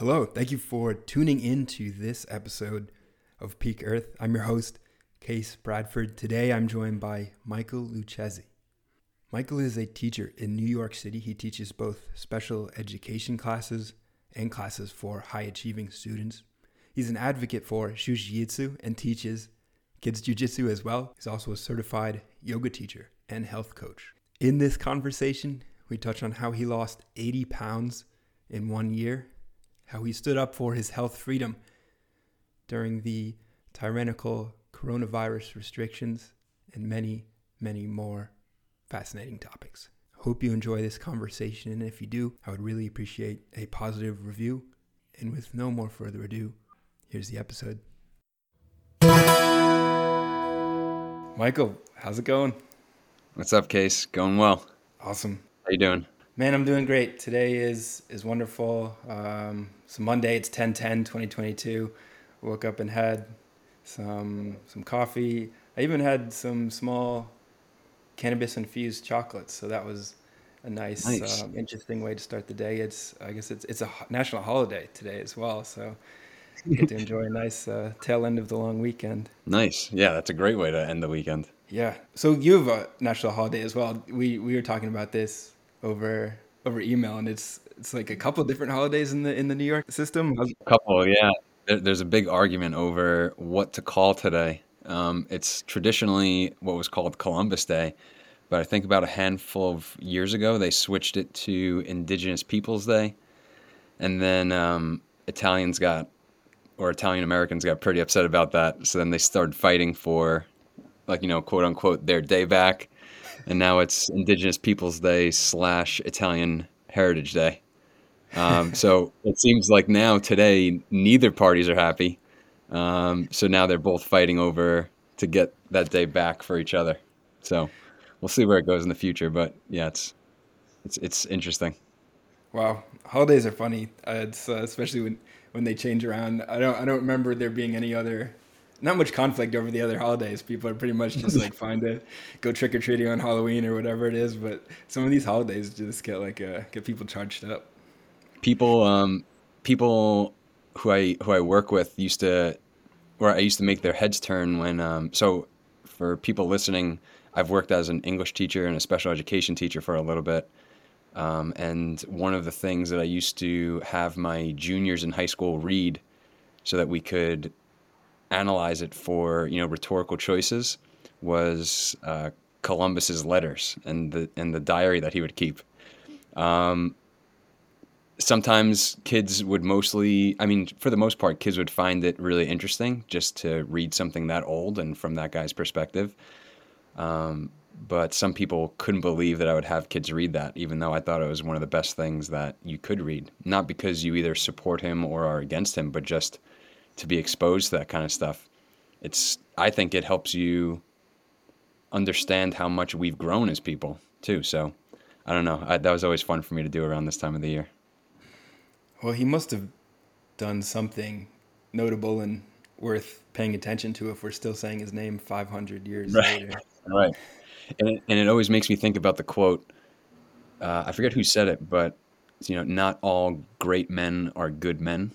Hello, thank you for tuning in to this episode of Peak Earth. I'm your host, Case Bradford. Today I'm joined by Michael Lucchesi. Michael is a teacher in New York City. He teaches both special education classes and classes for high achieving students. He's an advocate for jiu-jitsu and teaches kids jiu-jitsu as well. He's also a certified yoga teacher and health coach. In this conversation, we touch on how he lost 80 pounds in one year how he stood up for his health freedom during the tyrannical coronavirus restrictions, and many, many more fascinating topics. Hope you enjoy this conversation, and if you do, I would really appreciate a positive review. And with no more further ado, here's the episode. Michael, how's it going? What's up, Case? Going well. Awesome. How you doing? Man, I'm doing great. Today is is wonderful. Um, so Monday, it's 10 10 2022. Woke up and had some some coffee. I even had some small cannabis infused chocolates. So that was a nice, nice. Um, interesting way to start the day. It's I guess it's it's a national holiday today as well. So get to enjoy a nice uh, tail end of the long weekend. Nice. Yeah, that's a great way to end the weekend. Yeah. So you have a national holiday as well. We we were talking about this over over email, and it's it's like a couple different holidays in the in the New York system. A couple, yeah. There's a big argument over what to call today. Um, it's traditionally what was called Columbus Day, but I think about a handful of years ago they switched it to Indigenous Peoples Day, and then um, Italians got or Italian Americans got pretty upset about that. So then they started fighting for, like you know, quote unquote, their day back and now it's Indigenous Peoples Day slash Italian Heritage Day. Um, so it seems like now today neither parties are happy. Um, so now they're both fighting over to get that day back for each other. So we'll see where it goes in the future. But yeah, it's it's it's interesting. Wow, holidays are funny. Uh, it's uh, especially when when they change around. I don't I don't remember there being any other not much conflict over the other holidays. People are pretty much just like fine to go trick or treating on Halloween or whatever it is. But some of these holidays just get like uh, get people charged up. People, um, people who I who I work with used to, or I used to make their heads turn when. Um, so, for people listening, I've worked as an English teacher and a special education teacher for a little bit. Um, and one of the things that I used to have my juniors in high school read so that we could analyze it for you know rhetorical choices was uh, Columbus's letters and the and the diary that he would keep. Um, sometimes kids would mostly, I mean, for the most part, kids would find it really interesting just to read something that old and from that guy's perspective. Um, but some people couldn't believe that I would have kids read that, even though I thought it was one of the best things that you could read. Not because you either support him or are against him, but just to be exposed to that kind of stuff. It's I think it helps you understand how much we've grown as people too. So I don't know. I, that was always fun for me to do around this time of the year. Well, he must have done something notable and worth paying attention to if we're still saying his name 500 years right. later. Right. And it, and it always makes me think about the quote. Uh, I forget who said it, but you know, not all great men are good men.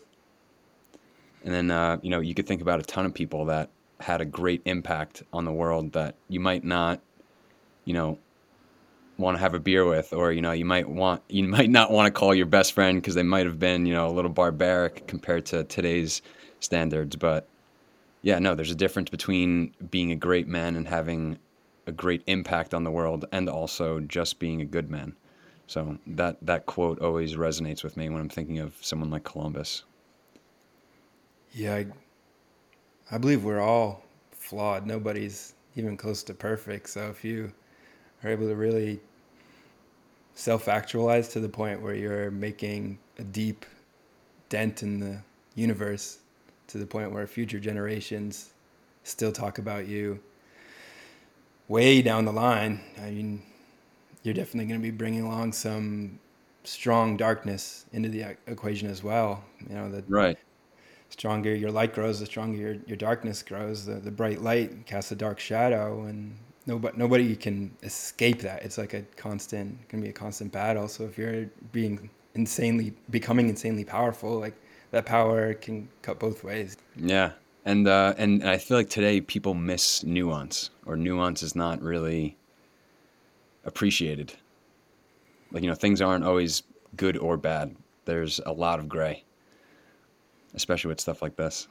And then, uh, you know, you could think about a ton of people that had a great impact on the world that you might not, you know, want to have a beer with, or you know, you might want, you might not want to call your best friend because they might have been, you know, a little barbaric compared to today's standards. But yeah, no, there's a difference between being a great man and having a great impact on the world, and also just being a good man. So that that quote always resonates with me when I'm thinking of someone like Columbus. Yeah, I, I believe we're all flawed. Nobody's even close to perfect. So if you are able to really self actualize to the point where you're making a deep dent in the universe, to the point where future generations still talk about you way down the line, I mean, you're definitely going to be bringing along some strong darkness into the equation as well. You know, that right stronger your light grows, the stronger your, your darkness grows. The, the bright light casts a dark shadow, and nobody nobody can escape that. It's like a constant, can be a constant battle. So if you're being insanely, becoming insanely powerful, like that power can cut both ways. Yeah, and uh, and I feel like today people miss nuance, or nuance is not really appreciated. Like you know, things aren't always good or bad. There's a lot of gray, especially with stuff like this.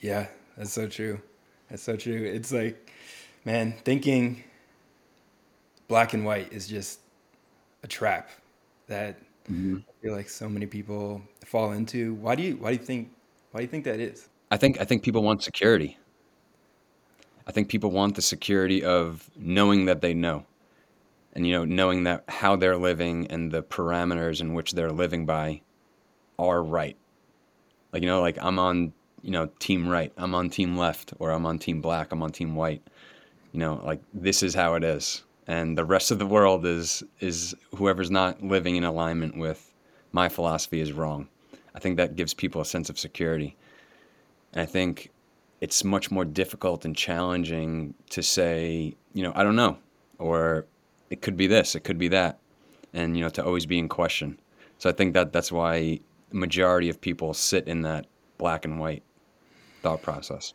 Yeah, that's so true. That's so true. It's like, man, thinking black and white is just a trap that mm-hmm. I feel like so many people fall into. Why do you why do you think why do you think that is? I think I think people want security. I think people want the security of knowing that they know. And you know, knowing that how they're living and the parameters in which they're living by are right. Like you know, like I'm on, you know, team right, I'm on team left, or I'm on team black, I'm on team white. You know, like this is how it is and the rest of the world is is whoever's not living in alignment with my philosophy is wrong. I think that gives people a sense of security. And I think it's much more difficult and challenging to say, you know, I don't know, or it could be this, it could be that, and you know, to always be in question. So I think that that's why majority of people sit in that black and white thought process.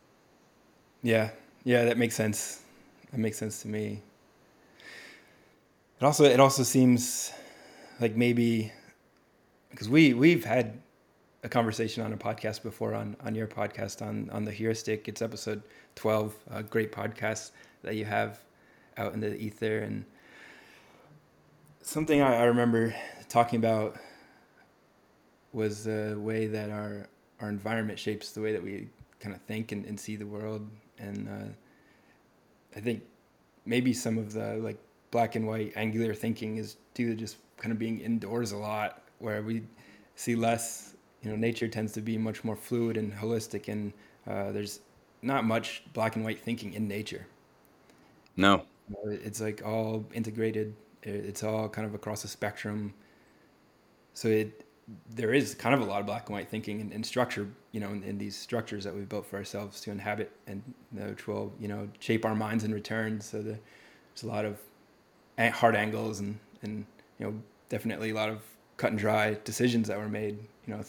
Yeah, yeah, that makes sense. That makes sense to me. It also it also seems like maybe because we we've had a conversation on a podcast before on on your podcast on on the heuristic. It's episode twelve, a great podcast that you have out in the ether and something I, I remember talking about was the way that our our environment shapes the way that we kind of think and, and see the world. And uh, I think maybe some of the like black and white angular thinking is due to just kind of being indoors a lot where we see less you know nature tends to be much more fluid and holistic and uh, there's not much black and white thinking in nature. No. It's like all integrated. It's all kind of across the spectrum. So it there is kind of a lot of black and white thinking and, and structure you know in, in, these structures that we've built for ourselves to inhabit and which will you know shape our minds in return so the, there's a lot of hard angles and and you know definitely a lot of cut and dry decisions that were made. You know,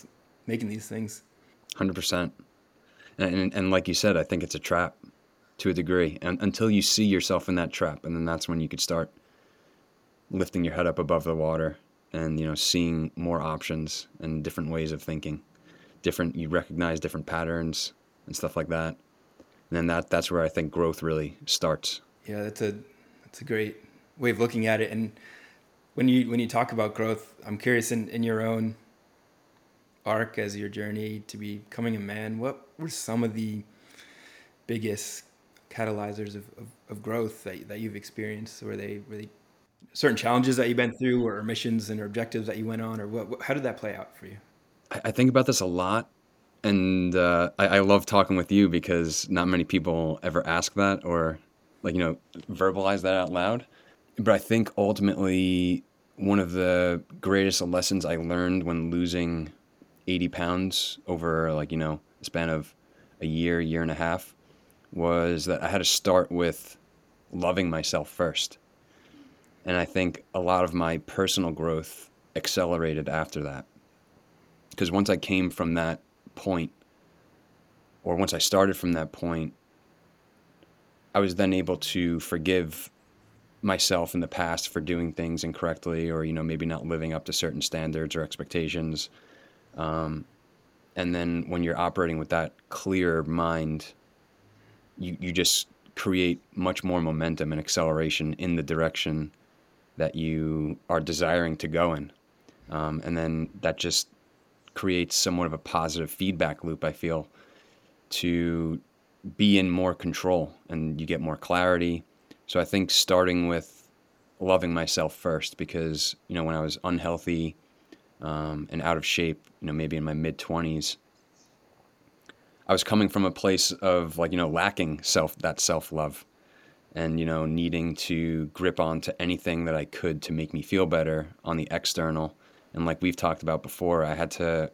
making these things. Hundred percent. And, and like you said, I think it's a trap to a degree, and until you see yourself in that trap, and then that's when you could start lifting your head up above the water and you know seeing more options and different ways of thinking different you recognize different patterns and stuff like that and then that that's where i think growth really starts yeah that's a that's a great way of looking at it. And when you when you talk about growth, I'm curious in, in your own arc as your journey to becoming a man, what were some of the biggest catalyzers of, of, of growth that, that you've experienced? Were they really certain challenges that you've been through or missions and objectives that you went on or what, how did that play out for you? I, I think about this a lot and uh, I, I love talking with you because not many people ever ask that or like you know verbalize that out loud but I think ultimately one of the greatest lessons I learned when losing 80 pounds over like you know a span of a year, year and a half, was that I had to start with loving myself first. And I think a lot of my personal growth accelerated after that. Because once I came from that point, or once I started from that point, I was then able to forgive myself in the past for doing things incorrectly or you know maybe not living up to certain standards or expectations um, and then when you're operating with that clear mind you, you just create much more momentum and acceleration in the direction that you are desiring to go in. Um, and then that just creates somewhat of a positive feedback loop i feel to be in more control and you get more clarity. So I think starting with loving myself first, because you know when I was unhealthy um, and out of shape, you know maybe in my mid twenties, I was coming from a place of like you know lacking self that self love, and you know needing to grip onto anything that I could to make me feel better on the external. And like we've talked about before, I had to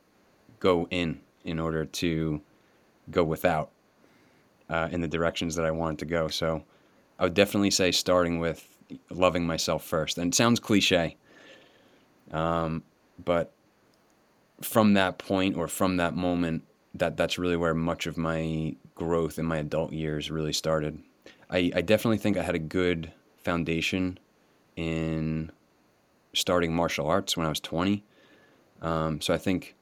go in in order to go without uh, in the directions that I wanted to go. So I would definitely say starting with loving myself first. And it sounds cliche, um, but from that point or from that moment, that that's really where much of my growth in my adult years really started. I, I definitely think I had a good foundation in starting martial arts when I was 20. Um, so I think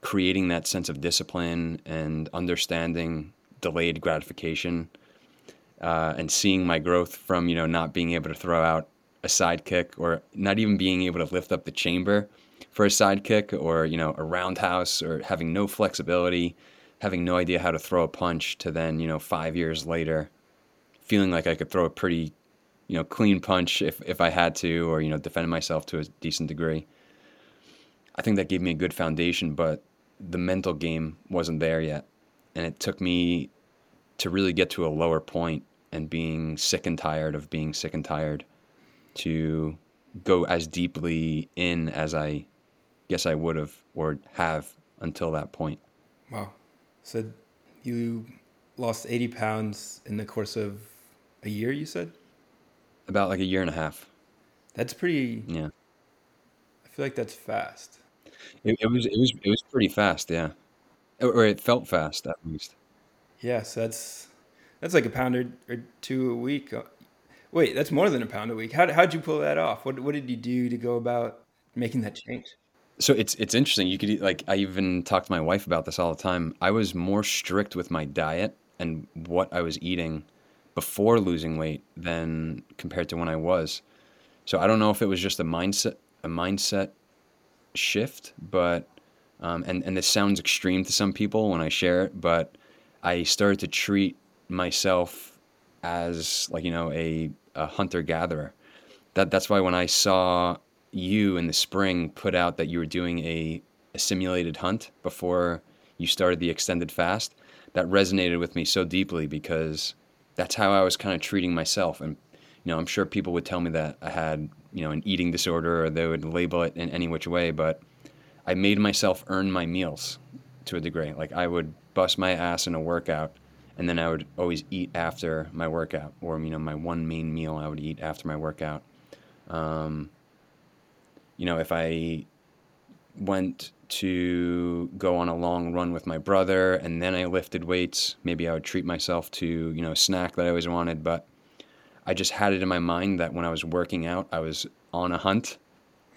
creating that sense of discipline and understanding delayed gratification uh, and seeing my growth from you know not being able to throw out a side kick or not even being able to lift up the chamber for a side kick or you know a roundhouse or having no flexibility having no idea how to throw a punch to then you know five years later feeling like i could throw a pretty you know clean punch if, if i had to or you know defend myself to a decent degree i think that gave me a good foundation but the mental game wasn't there yet and it took me to really get to a lower point and being sick and tired of being sick and tired to go as deeply in as I guess I would have or have until that point. Wow. So you lost 80 pounds in the course of a year, you said? About like a year and a half. That's pretty. Yeah. I feel like that's fast. It, it was it was it was pretty fast, yeah. Or it felt fast at least. Yeah, so that's that's like a pound or, or two a week. Uh, wait, that's more than a pound a week. How how'd you pull that off? What what did you do to go about making that change? So it's it's interesting. You could like I even talk to my wife about this all the time. I was more strict with my diet and what I was eating before losing weight than compared to when I was. So I don't know if it was just a mindset a mindset shift, but um, and and this sounds extreme to some people when I share it, but I started to treat myself as like you know a, a hunter gatherer. That that's why when I saw you in the spring put out that you were doing a, a simulated hunt before you started the extended fast, that resonated with me so deeply because that's how I was kind of treating myself. And you know, I'm sure people would tell me that I had you know an eating disorder or they would label it in any which way, but I made myself earn my meals to a degree. Like I would bust my ass in a workout and then I would always eat after my workout, or you know, my one main meal I would eat after my workout. Um, you know, if I went to go on a long run with my brother and then I lifted weights, maybe I would treat myself to you know a snack that I always wanted, but I just had it in my mind that when I was working out, I was on a hunt,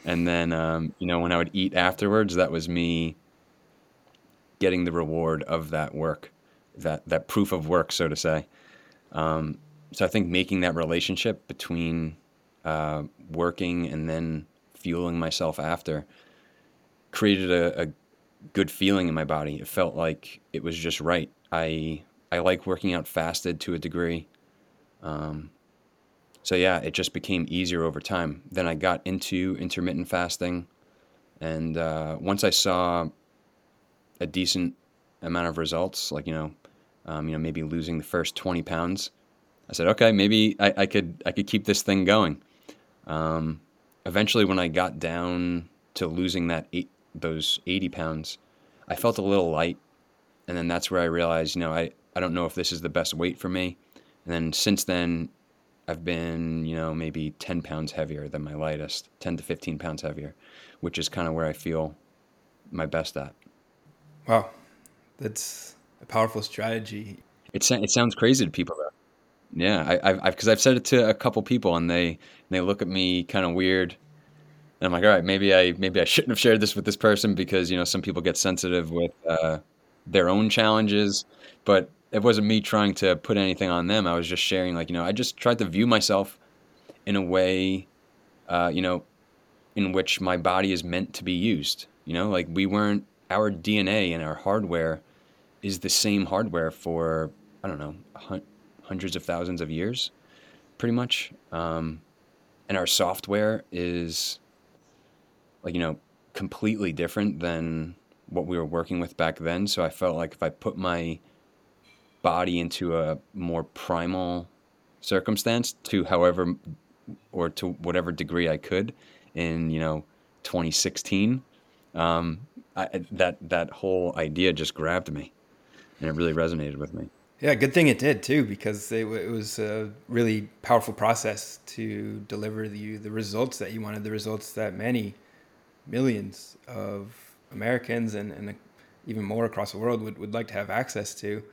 and then um, you know when I would eat afterwards, that was me getting the reward of that work that that proof of work, so to say. Um, so I think making that relationship between uh, working and then fueling myself after created a, a, good feeling in my body. It felt like it was just right. I I like working out fasted to a degree. Um, so yeah, it just became easier over time. Then I got into intermittent fasting, and uh, once I saw a decent amount of results, like you know, um, you know, maybe losing the first 20 pounds. I said, okay, maybe I, I could I could keep this thing going. Um, eventually, when I got down to losing that eight, those 80 pounds, I felt a little light, and then that's where I realized, you know, I, I don't know if this is the best weight for me. And then since then, I've been, you know, maybe 10 pounds heavier than my lightest, 10 to 15 pounds heavier, which is kind of where I feel my best at. Wow, that's a powerful strategy. It it sounds crazy to people though. Yeah, I, I've because I've said it to a couple people and they and they look at me kind of weird. And I'm like, all right, maybe I maybe I shouldn't have shared this with this person because you know some people get sensitive with uh, their own challenges, but it wasn't me trying to put anything on them. I was just sharing, like you know, I just tried to view myself in a way, uh, you know, in which my body is meant to be used. You know, like we weren't our DNA and our hardware is the same hardware for I don't know hundreds of thousands of years, pretty much. Um, and our software is like you know completely different than what we were working with back then. So I felt like if I put my body into a more primal circumstance to however or to whatever degree I could in you know 2016 um, I, that that whole idea just grabbed me and it really resonated with me. Yeah, good thing it did too, because it, it was a really powerful process to deliver the the results that you wanted, the results that many millions of Americans and, and even more across the world would, would like to have access to.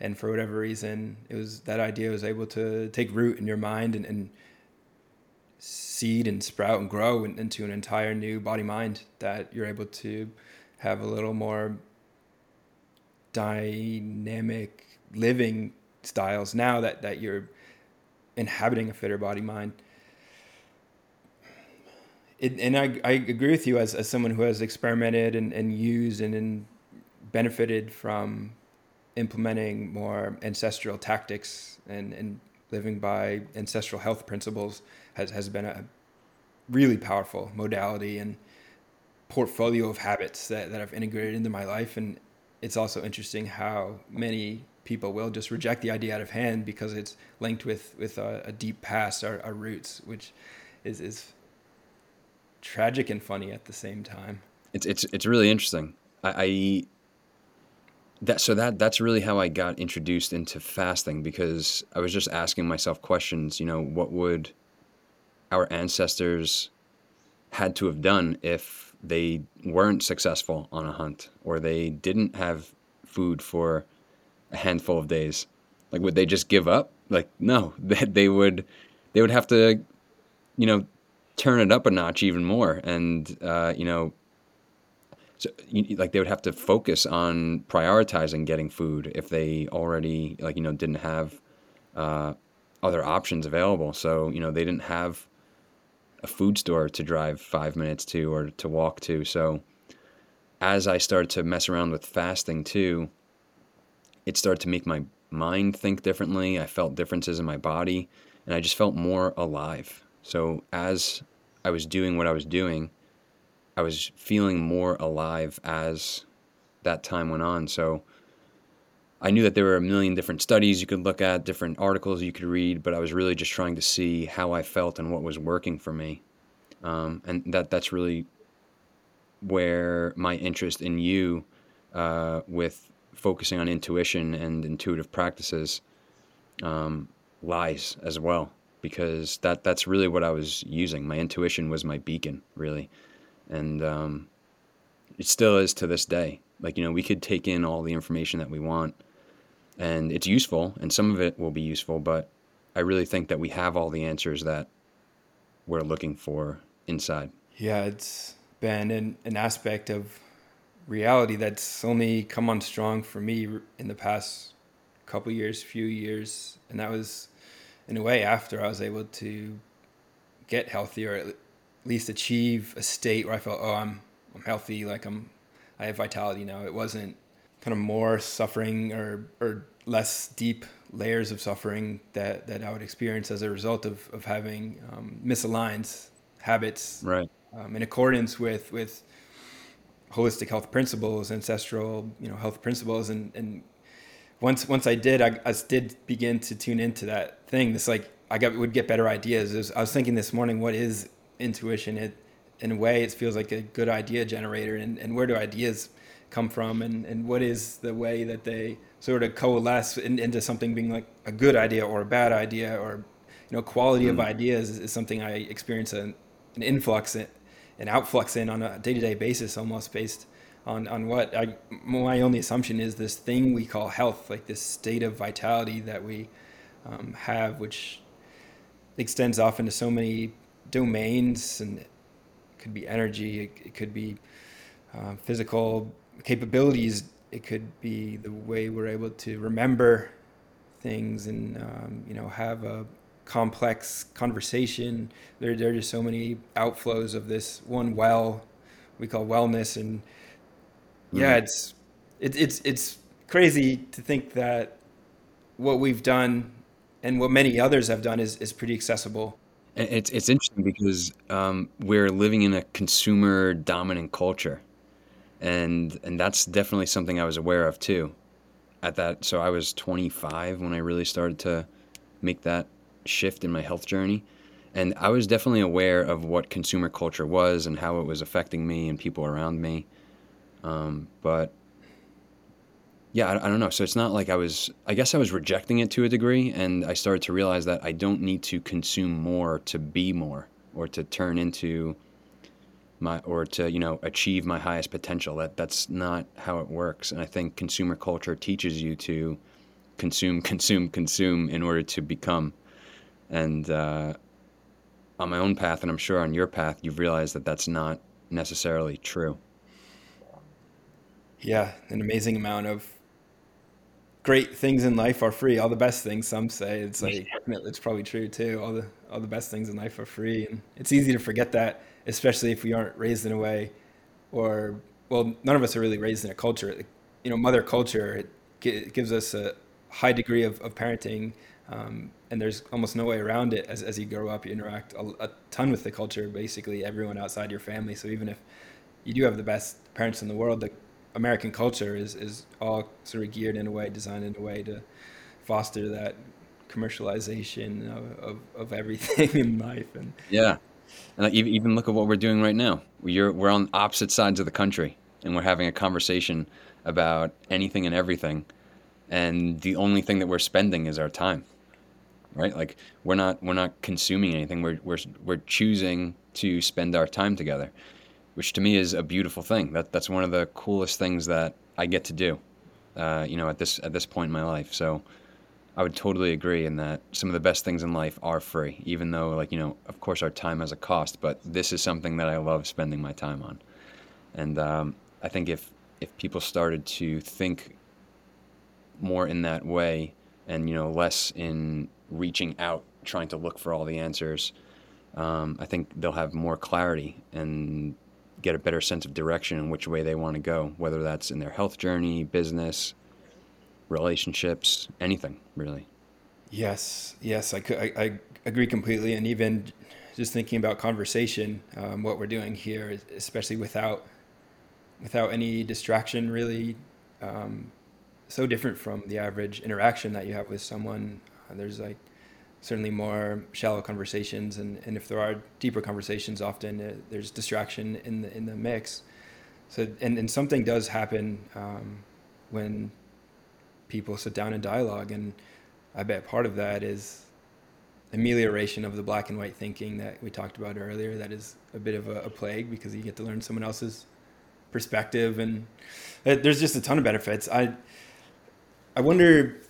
And for whatever reason, it was that idea was able to take root in your mind and, and seed and sprout and grow into an entire new body mind that you're able to have a little more dynamic living styles now that, that you're inhabiting a fitter body mind. It, and I, I agree with you as, as someone who has experimented and, and used and, and benefited from implementing more ancestral tactics and, and living by ancestral health principles has, has been a really powerful modality and portfolio of habits that, that I've integrated into my life. And it's also interesting how many people will just reject the idea out of hand because it's linked with, with a, a deep past, our, our roots, which is, is tragic and funny at the same time. It's, it's, it's really interesting. I, I that so that that's really how I got introduced into fasting because I was just asking myself questions, you know, what would our ancestors had to have done if they weren't successful on a hunt or they didn't have food for a handful of days like would they just give up like no they, they would they would have to you know turn it up a notch even more. And uh, you know so you, like they would have to focus on prioritizing getting food if they already like you know didn't have uh, other options available. So you know they didn't have a food store to drive five minutes to or to walk to. So as i started to mess around with fasting too it started to make my mind think differently. I felt differences in my body and i just felt more alive so as i was doing what i was doing I was feeling more alive as that time went on. So I knew that there were a million different studies you could look at, different articles you could read, but I was really just trying to see how I felt and what was working for me. Um, and that that's really where my interest in you uh, with focusing on intuition and intuitive practices um, lies as well because that that's really what I was using. My intuition was my beacon, really and um, it still is to this day. Like you know, we could take in all the information that we want, and it's useful, and some of it will be useful. But I really think that we have all the answers that we're looking for inside. Yeah, it's been an, an aspect of reality that's only come on strong for me in the past couple years, few years, and that was in a way after I was able to get healthier at least achieve a state where I felt, oh, I'm I'm healthy, like I'm I have vitality now. It wasn't kind of more suffering or or less deep layers of suffering that that I would experience as a result of of having um, misaligned habits, right, um, in accordance with with holistic health principles, ancestral you know health principles, and and once once I did, I, I did begin to tune into that thing. This like I got would get better ideas. Was, I was thinking this morning, what is intuition. It, in a way, it feels like a good idea generator. And, and where do ideas come from? And, and what is the way that they sort of coalesce in, into something being like a good idea or a bad idea or, you know, quality mm. of hmm. ideas is, is, something I experience an, an influx, in, an outflux in on a day to day basis, almost based on, on what I, my only assumption is this thing we call health, like this state of vitality that we um, have, which extends off into so many domains, and it could be energy, it, it could be uh, physical capabilities, it could be the way we're able to remember things and um, you know have a complex conversation. There, there are just so many outflows of this one well we call wellness, and yeah, mm-hmm. it's it, it's it's crazy to think that what we've done and what many others have done is is pretty accessible it's it's interesting because um, we're living in a consumer dominant culture, and and that's definitely something I was aware of too. At that, so I was 25 when I really started to make that shift in my health journey, and I was definitely aware of what consumer culture was and how it was affecting me and people around me. Um, but yeah, I, I, don't know. So it's not like I was, I guess I was rejecting it to a degree. And I started to realize that I don't need to consume more to be more or to turn into my or to you know achieve my highest potential. That that's not how it works. And I think consumer culture teaches you to consume, consume, consume in order to become. And uh, on my own path, and I'm sure on your path, you've realized that that's not necessarily true. Yeah, an amazing amount of great things in life are free. All the best things, some say. It's like it's probably true too. All the all the best things in life are free, and it's easy to forget that, especially if we aren't raised in a way, or well, none of us are really raised in a culture. You know, mother culture it gives us a high degree of, of parenting um, and there's almost no way around it as, as you grow up you interact a, a, ton with the culture basically everyone outside your family so even if you do have the best parents in the world the american culture is, is all sort of geared in a way designed in a way to foster that commercialization of, of, of everything in life. And yeah. And even look at what we're doing right now. We're, we're on opposite sides of the country and we're having a conversation about anything and everything. And the only thing that we're spending is our time right? Like we're not we're not consuming anything. We're we're we're choosing to spend our time together which to me is a beautiful thing. That that's one of the coolest things that I get to do uh, you know at this at this point in my life. So I would totally agree in that some of the best things in life are free even though like you know of course our time has a cost but this is something that I love spending my time on. And um, I think if if people started to think more in that way and you know less in reaching out trying to look for all the answers um, i think they'll have more clarity and get a better sense of direction in which way they want to go whether that's in their health journey business relationships anything really yes yes i, I, I agree completely and even just thinking about conversation um, what we're doing here especially without without any distraction really um, so different from the average interaction that you have with someone. There's like certainly more shallow conversations, and, and if there are deeper conversations, often uh, there's distraction in the in the mix. So and, and something does happen um, when people sit down and dialogue, and I bet part of that is amelioration of the black and white thinking that we talked about earlier. That is a bit of a, a plague because you get to learn someone else's perspective, and uh, there's just a ton of benefits. I I wonder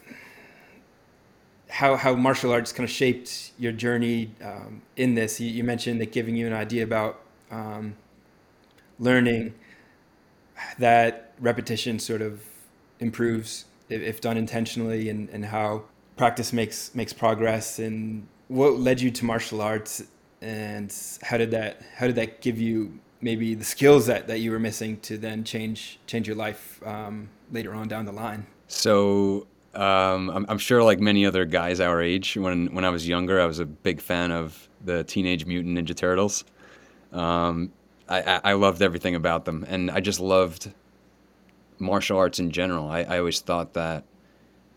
how how martial arts kind of shaped your journey um, in this. You, you, mentioned that giving you an idea about um, learning that repetition sort of improves if, if done intentionally, and, and how practice makes makes progress. And what led you to martial arts, and how did that how did that give you maybe the skills that, that you were missing to then change change your life um, later on down the line? So um, I'm, I'm, sure, like many other guys our age, when when I was younger, I was a big fan of the Teenage Mutant Ninja Turtles. Um, I, I loved everything about them, and I just loved martial arts in general. I, I always thought that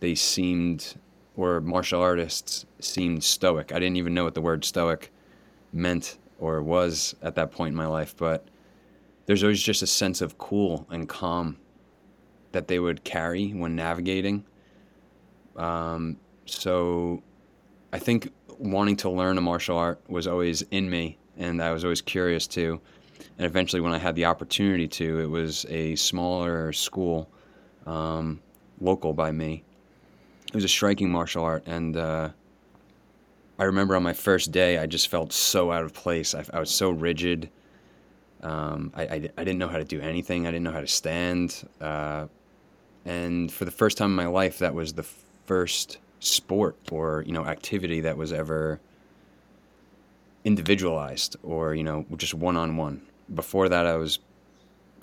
they seemed, or martial artists seemed stoic. I didn't even know what the word stoic meant or was at that point in my life, but there's always just a sense of cool and calm that they would carry when navigating. Um, so I think wanting to learn a martial art was always in me, and I was always curious to. And eventually, when I had the opportunity to, it was a smaller school, um, local by me. It was a striking martial art, and uh, I remember on my first day, I just felt so out of place. I, I was so rigid. Um, I, I, I, didn't know how to do anything. I didn't know how to stand. Uh, and for the first time in my life, that was the first sport or you know activity that was ever individualized or you know just one on one. Before that, I was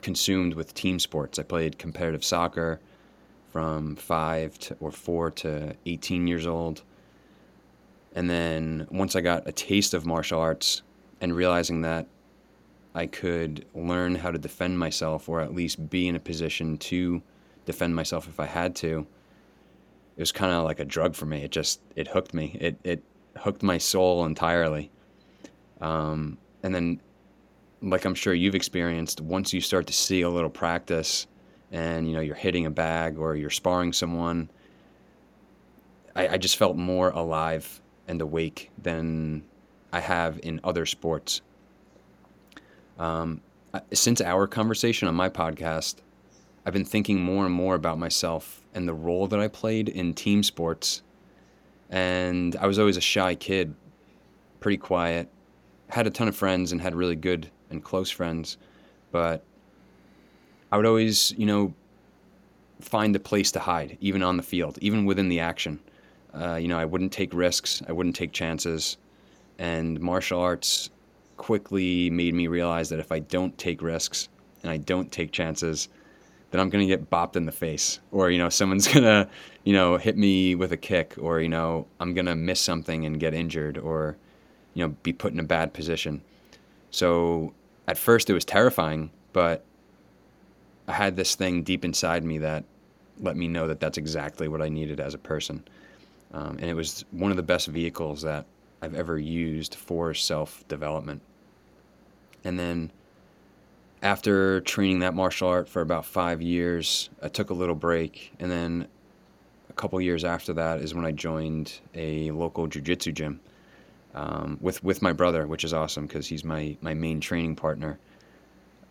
consumed with team sports. I played competitive soccer from five to, or four to 18 years old. And then once I got a taste of martial arts and realizing that I could learn how to defend myself or at least be in a position to defend myself if I had to. It was kind of like a drug for me. It just it hooked me. It it hooked my soul entirely. Um, and then, like I'm sure you've experienced, once you start to see a little practice, and you know you're hitting a bag or you're sparring someone, I, I just felt more alive and awake than I have in other sports. Um, since our conversation on my podcast, I've been thinking more and more about myself and the role that I played in team sports. And I was always a shy kid, pretty quiet, had a ton of friends and had really good and close friends, but I would always, you know, find a place to hide, even on the field, even within the action. Uh, you know, I wouldn't take risks, I wouldn't take chances, and martial arts quickly made me realize that if I don't take risks and I don't take chances, then I'm going to get bopped in the face or, you know, someone's going to, you know, hit me with a kick or, you know, I'm going to miss something and get injured or, you know, be put in a bad position. So at first it was terrifying, but I had this thing deep inside me that let me know that that's exactly what I needed as a person. Um, and it was one of the best vehicles that I've ever used for self development. And then after training that martial art for about five years, I took a little break. And then a couple years after that is when I joined a local jujitsu gym um, with, with my brother, which is awesome because he's my, my main training partner.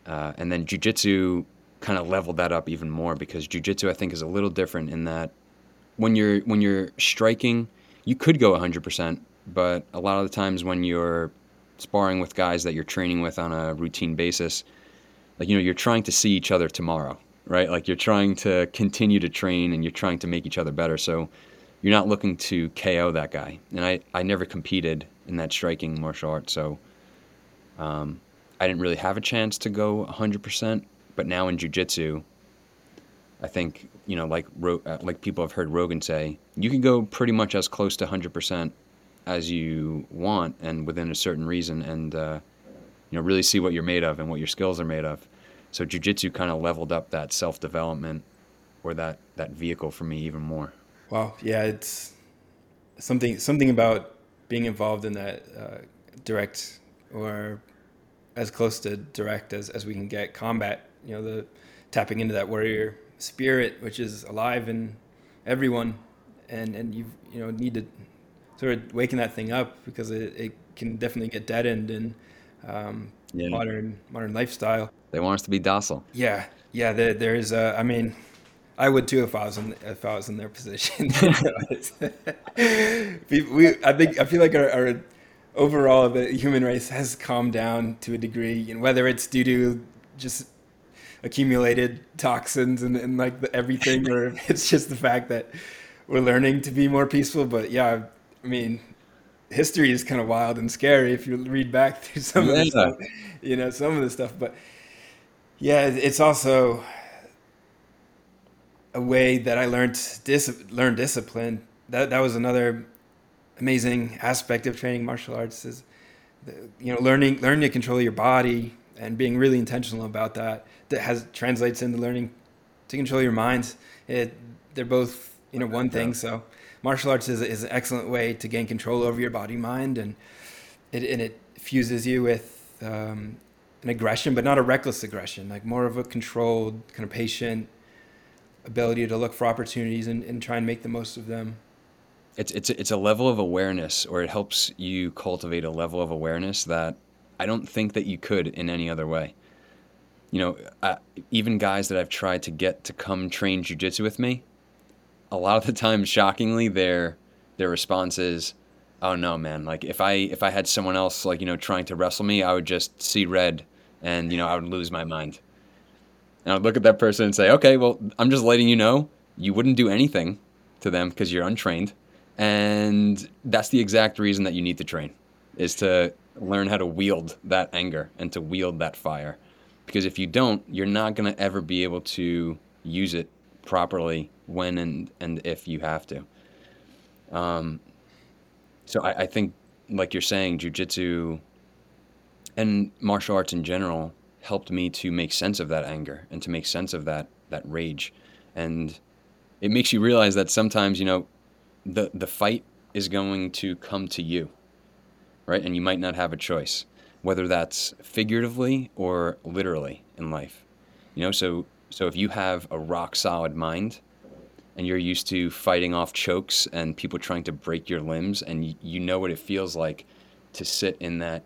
Uh, and then jujitsu kind of leveled that up even more because jujitsu, I think, is a little different in that when you're when you're striking, you could go 100%, but a lot of the times when you're sparring with guys that you're training with on a routine basis, like you know, you're trying to see each other tomorrow, right? Like you're trying to continue to train and you're trying to make each other better. So you're not looking to KO that guy. And I I never competed in that striking martial art, so um, I didn't really have a chance to go 100%. But now in jujitsu, I think you know, like uh, like people have heard Rogan say, you can go pretty much as close to 100% as you want and within a certain reason and uh, you know really see what you're made of and what your skills are made of. So jiu-jitsu kind of leveled up that self-development or that that vehicle for me even more. Wow. Yeah it's something something about being involved in that uh, direct or as close to direct as, as we can get combat you know the tapping into that warrior spirit which is alive in everyone. And and you you know need to sort of waking that thing up because it, it can definitely get deadened in um, yeah. modern modern lifestyle. They want us to be docile. Yeah, yeah. There, there is. A, I mean, I would too if I was in if I was in their position. we, I think, I feel like our, our overall the human race has calmed down to a degree, know, whether it's due to just accumulated toxins and, and like the, everything, or it's just the fact that we're learning to be more peaceful. But yeah, I mean, history is kind of wild and scary if you read back through some yeah. of the stuff, you know, some of the stuff. But yeah, it's also a way that I learned dis- learned discipline. That that was another amazing aspect of training martial arts is, the, you know, learning learning to control your body and being really intentional about that. That has translates into learning to control your mind. It they're both you know one thing. So martial arts is, is an excellent way to gain control over your body mind and it, and it fuses you with um, an aggression but not a reckless aggression like more of a controlled kind of patient ability to look for opportunities and, and try and make the most of them it's it's it's a level of awareness or it helps you cultivate a level of awareness that I don't think that you could in any other way. You know, uh, even guys that I've tried to get to come train jujitsu with me, a lot of the time, shockingly, their their response is, "Oh no, man! Like if I if I had someone else like you know trying to wrestle me, I would just see red, and you know I would lose my mind." And I'd look at that person and say, "Okay, well, I'm just letting you know you wouldn't do anything to them because you're untrained, and that's the exact reason that you need to train, is to learn how to wield that anger and to wield that fire, because if you don't, you're not gonna ever be able to use it properly when and, and if you have to. Um, so I, I think, like you're saying, jujitsu and martial arts in general helped me to make sense of that anger and to make sense of that that rage, and it makes you realize that sometimes you know the the fight is going to come to you, right? And you might not have a choice, whether that's figuratively or literally in life. You know, so so if you have a rock solid mind and you're used to fighting off chokes and people trying to break your limbs and you know what it feels like to sit in that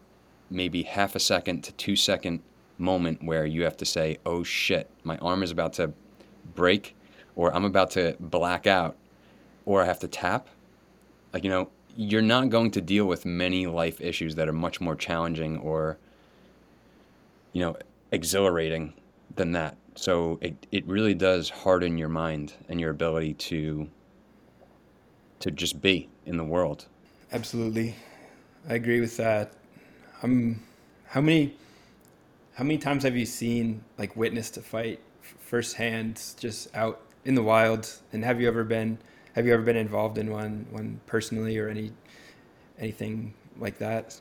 maybe half a second to two second moment where you have to say, "Oh shit, my arm is about to break," or "I'm about to black out," or I have to tap. Like you know, you're not going to deal with many life issues that are much more challenging or you know exhilarating than that. So it it really does harden your mind and your ability to to just be in the world. Absolutely, I agree with that. Um, how many how many times have you seen like witnessed a fight firsthand, just out in the wild? And have you ever been have you ever been involved in one one personally or any anything like that?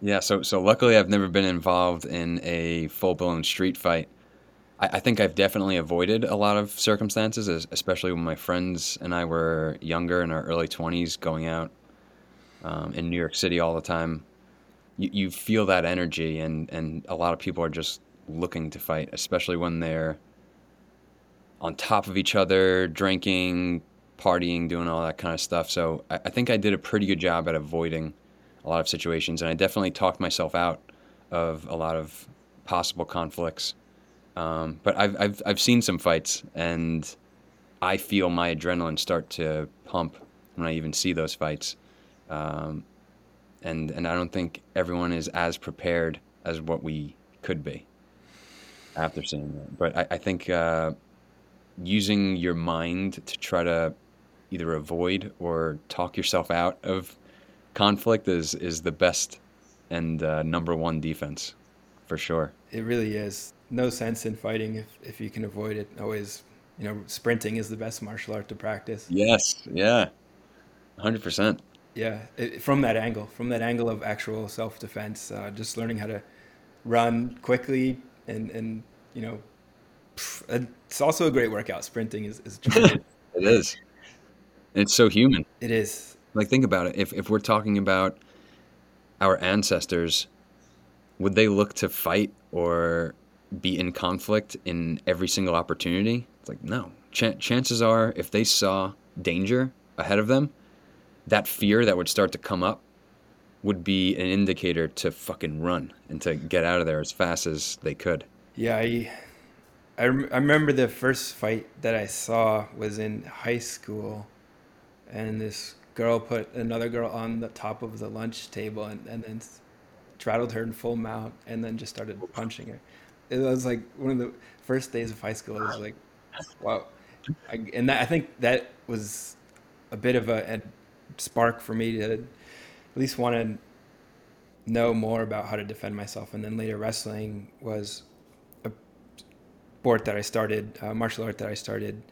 Yeah, so so luckily I've never been involved in a full blown street fight. I, I think I've definitely avoided a lot of circumstances, especially when my friends and I were younger in our early twenties, going out um, in New York City all the time. You, you feel that energy, and and a lot of people are just looking to fight, especially when they're on top of each other, drinking, partying, doing all that kind of stuff. So I, I, think I did a pretty good job at avoiding a lot of situations, and I definitely talked myself out of a lot of possible conflicts. Um, but I've, I've I've seen some fights, and I feel my adrenaline start to pump when I even see those fights. Um, and and I don't think everyone is as prepared as what we could be after seeing that. But I, I think uh, using your mind to try to either avoid or talk yourself out of conflict is is the best and uh, number one defense for sure. It really is. No sense in fighting if, if you can avoid it. Always, you know, sprinting is the best martial art to practice. Yes. Yeah. 100%. Yeah. It, from that angle, from that angle of actual self defense, uh, just learning how to run quickly and, and you know, it's also a great workout. Sprinting is, is it is. It's so human. It is. Like think about it. If if we're talking about our ancestors, would they look to fight or be in conflict in every single opportunity? It's like no. Ch- chances are, if they saw danger ahead of them, that fear that would start to come up would be an indicator to fucking run and to get out of there as fast as they could. Yeah, I, I, rem- I remember the first fight that I saw was in high school and this girl put another girl on the top of the lunch table and, and then straddled her in full mount and then just started punching her. It was like one of the first days of high school. It was like, wow. I, and that, I think that was a bit of a, a spark for me to at least want to know more about how to defend myself. And then later, wrestling was a sport that I started, uh, martial art that I started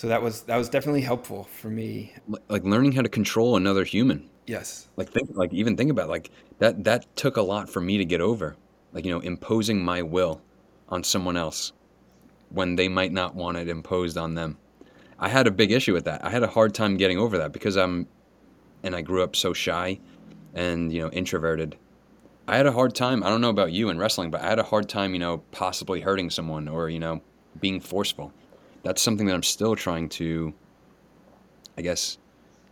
so that was that was definitely helpful for me like learning how to control another human yes like think like even think about it, like that that took a lot for me to get over like you know imposing my will on someone else when they might not want it imposed on them i had a big issue with that i had a hard time getting over that because i'm and i grew up so shy and you know introverted i had a hard time i don't know about you in wrestling but i had a hard time you know possibly hurting someone or you know being forceful that's something that I'm still trying to, I guess,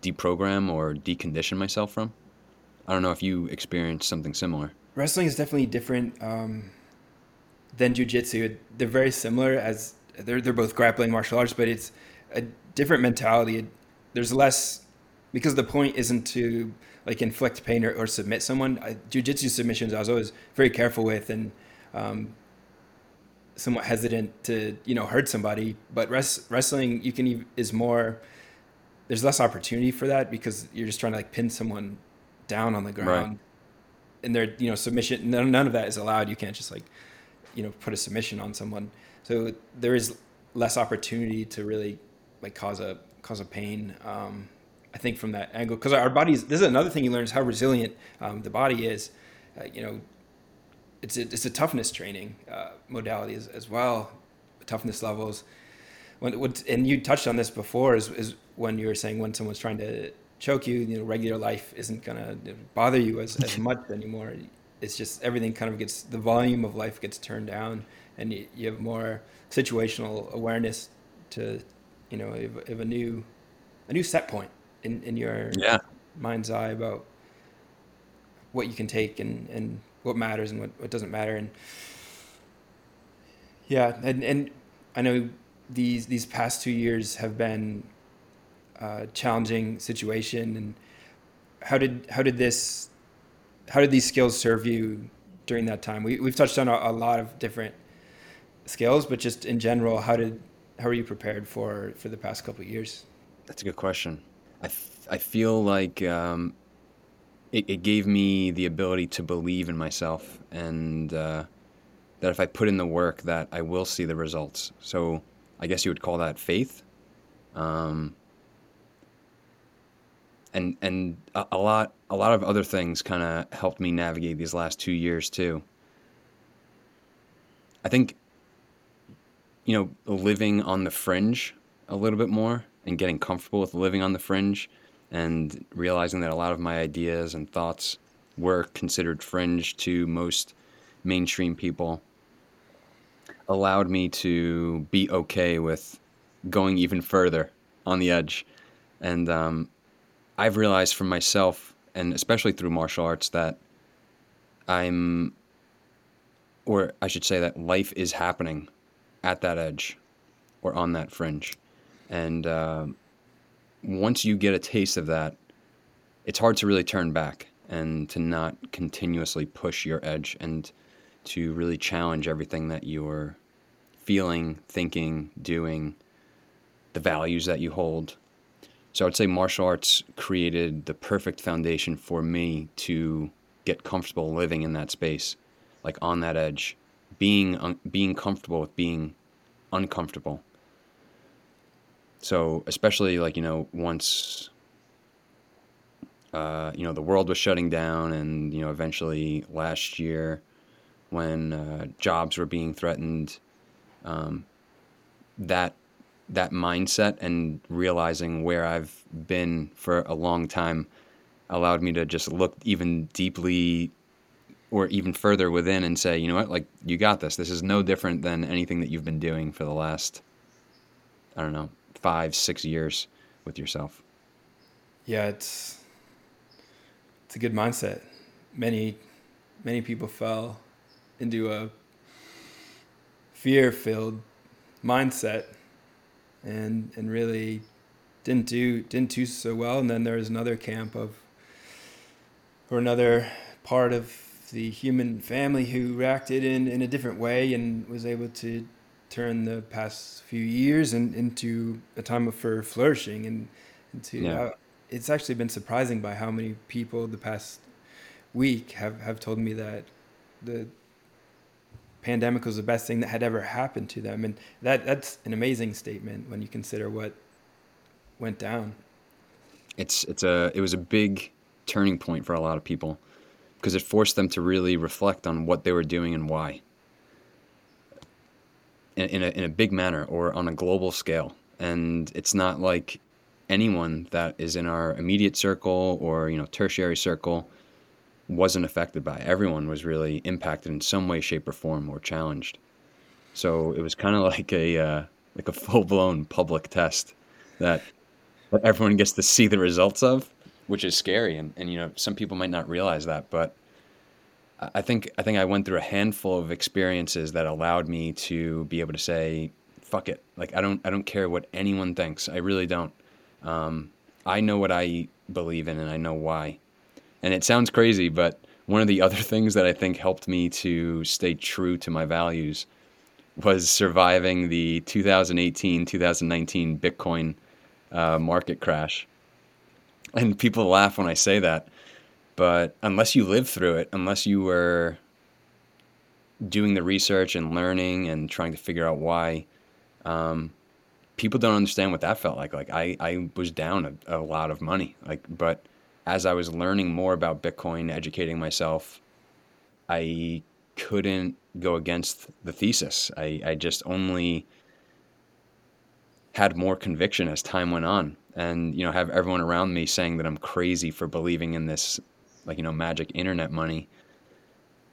deprogram or decondition myself from. I don't know if you experienced something similar. Wrestling is definitely different um, than jiu-jitsu. They're very similar as they're they're both grappling martial arts, but it's a different mentality. There's less because the point isn't to like inflict pain or, or submit someone. I, jiu-jitsu submissions I was always very careful with, and um, somewhat hesitant to you know hurt somebody but res- wrestling you can is more there's less opportunity for that because you're just trying to like pin someone down on the ground right. And they're you know submission none, none of that is allowed. You can't just like you know put a submission on someone. So there is less opportunity to really like cause a cause a pain um, i think from that angle. Because our bodies this is another thing you learn is how resilient um, the body is. Uh, you know it's a, it's a toughness training uh, modality as, as well, toughness levels. When, when, and you touched on this before, is, is when you were saying when someone's trying to choke you, you know, regular life isn't gonna bother you as, as much anymore. It's just everything kind of gets the volume of life gets turned down, and you, you have more situational awareness to, you know, have, have a new, a new set point in, in your yeah. mind's eye about what you can take and, and what matters and what, what doesn't matter. And Yeah, and and I know these these past two years have been a challenging situation, and how did how did this how did these skills serve you during that time? We we've touched on a, a lot of different skills, but just in general, how did how are you prepared for for the past couple years? That's a good question. I, I feel like um, it, it gave me the ability to believe in myself and uh, that if I put in the work that I will see the results. So I guess you would call that faith. Um, and and a, a lot a lot of other things kind of helped me navigate these last two years too. I think you know living on the fringe a little bit more and getting comfortable with living on the fringe and realizing that a lot of my ideas and thoughts were considered fringe to most mainstream people allowed me to be okay with going even further on the edge. And um, I've realized for myself, and especially through martial arts, that I'm, or I should say that life is happening at that edge or on that fringe. And uh, once you get a taste of that, it's hard to really turn back and to not continuously push your edge and to really challenge everything that you're feeling, thinking, doing, the values that you hold. So I would say martial arts created the perfect foundation for me to get comfortable living in that space, like on that edge, being un- being comfortable with being uncomfortable. So especially like you know once uh, you know the world was shutting down, and you know eventually last year when uh, jobs were being threatened, um, that that mindset and realizing where I've been for a long time allowed me to just look even deeply or even further within and say, you know what, like you got this. This is no different than anything that you've been doing for the last, I don't know, five, six years with yourself. Yeah, it's it's a good mindset. Many many people fell into a fear filled mindset and and really didn't do didn't do so well and then there was another camp of or another part of the human family who reacted in, in a different way and was able to turn the past few years in, into a time of for flourishing and into yeah. uh, it's actually been surprising by how many people the past week have, have told me that the pandemic was the best thing that had ever happened to them. And that that's an amazing statement when you consider what went down. It's it's a it was a big turning point for a lot of people because it forced them to really reflect on what they were doing and why. In, in a, in a big manner or on a global scale. And it's not like anyone that is in our immediate circle or you know tertiary circle wasn't affected by. Everyone was really impacted in some way, shape, or form, or challenged. So it was kind of like a uh, like a full blown public test that everyone gets to see the results of, which is scary. And and you know some people might not realize that, but I think I think I went through a handful of experiences that allowed me to be able to say, "Fuck it!" Like I don't I don't care what anyone thinks. I really don't. Um, I know what I believe in, and I know why. And it sounds crazy, but one of the other things that I think helped me to stay true to my values was surviving the 2018 2019 Bitcoin uh, market crash. And people laugh when I say that, but unless you lived through it, unless you were doing the research and learning and trying to figure out why, um, people don't understand what that felt like. Like I, I was down a, a lot of money, like, but as I was learning more about Bitcoin, educating myself, I couldn't go against the thesis. I, I just only had more conviction as time went on. And you know have everyone around me saying that I'm crazy for believing in this like you know magic internet money.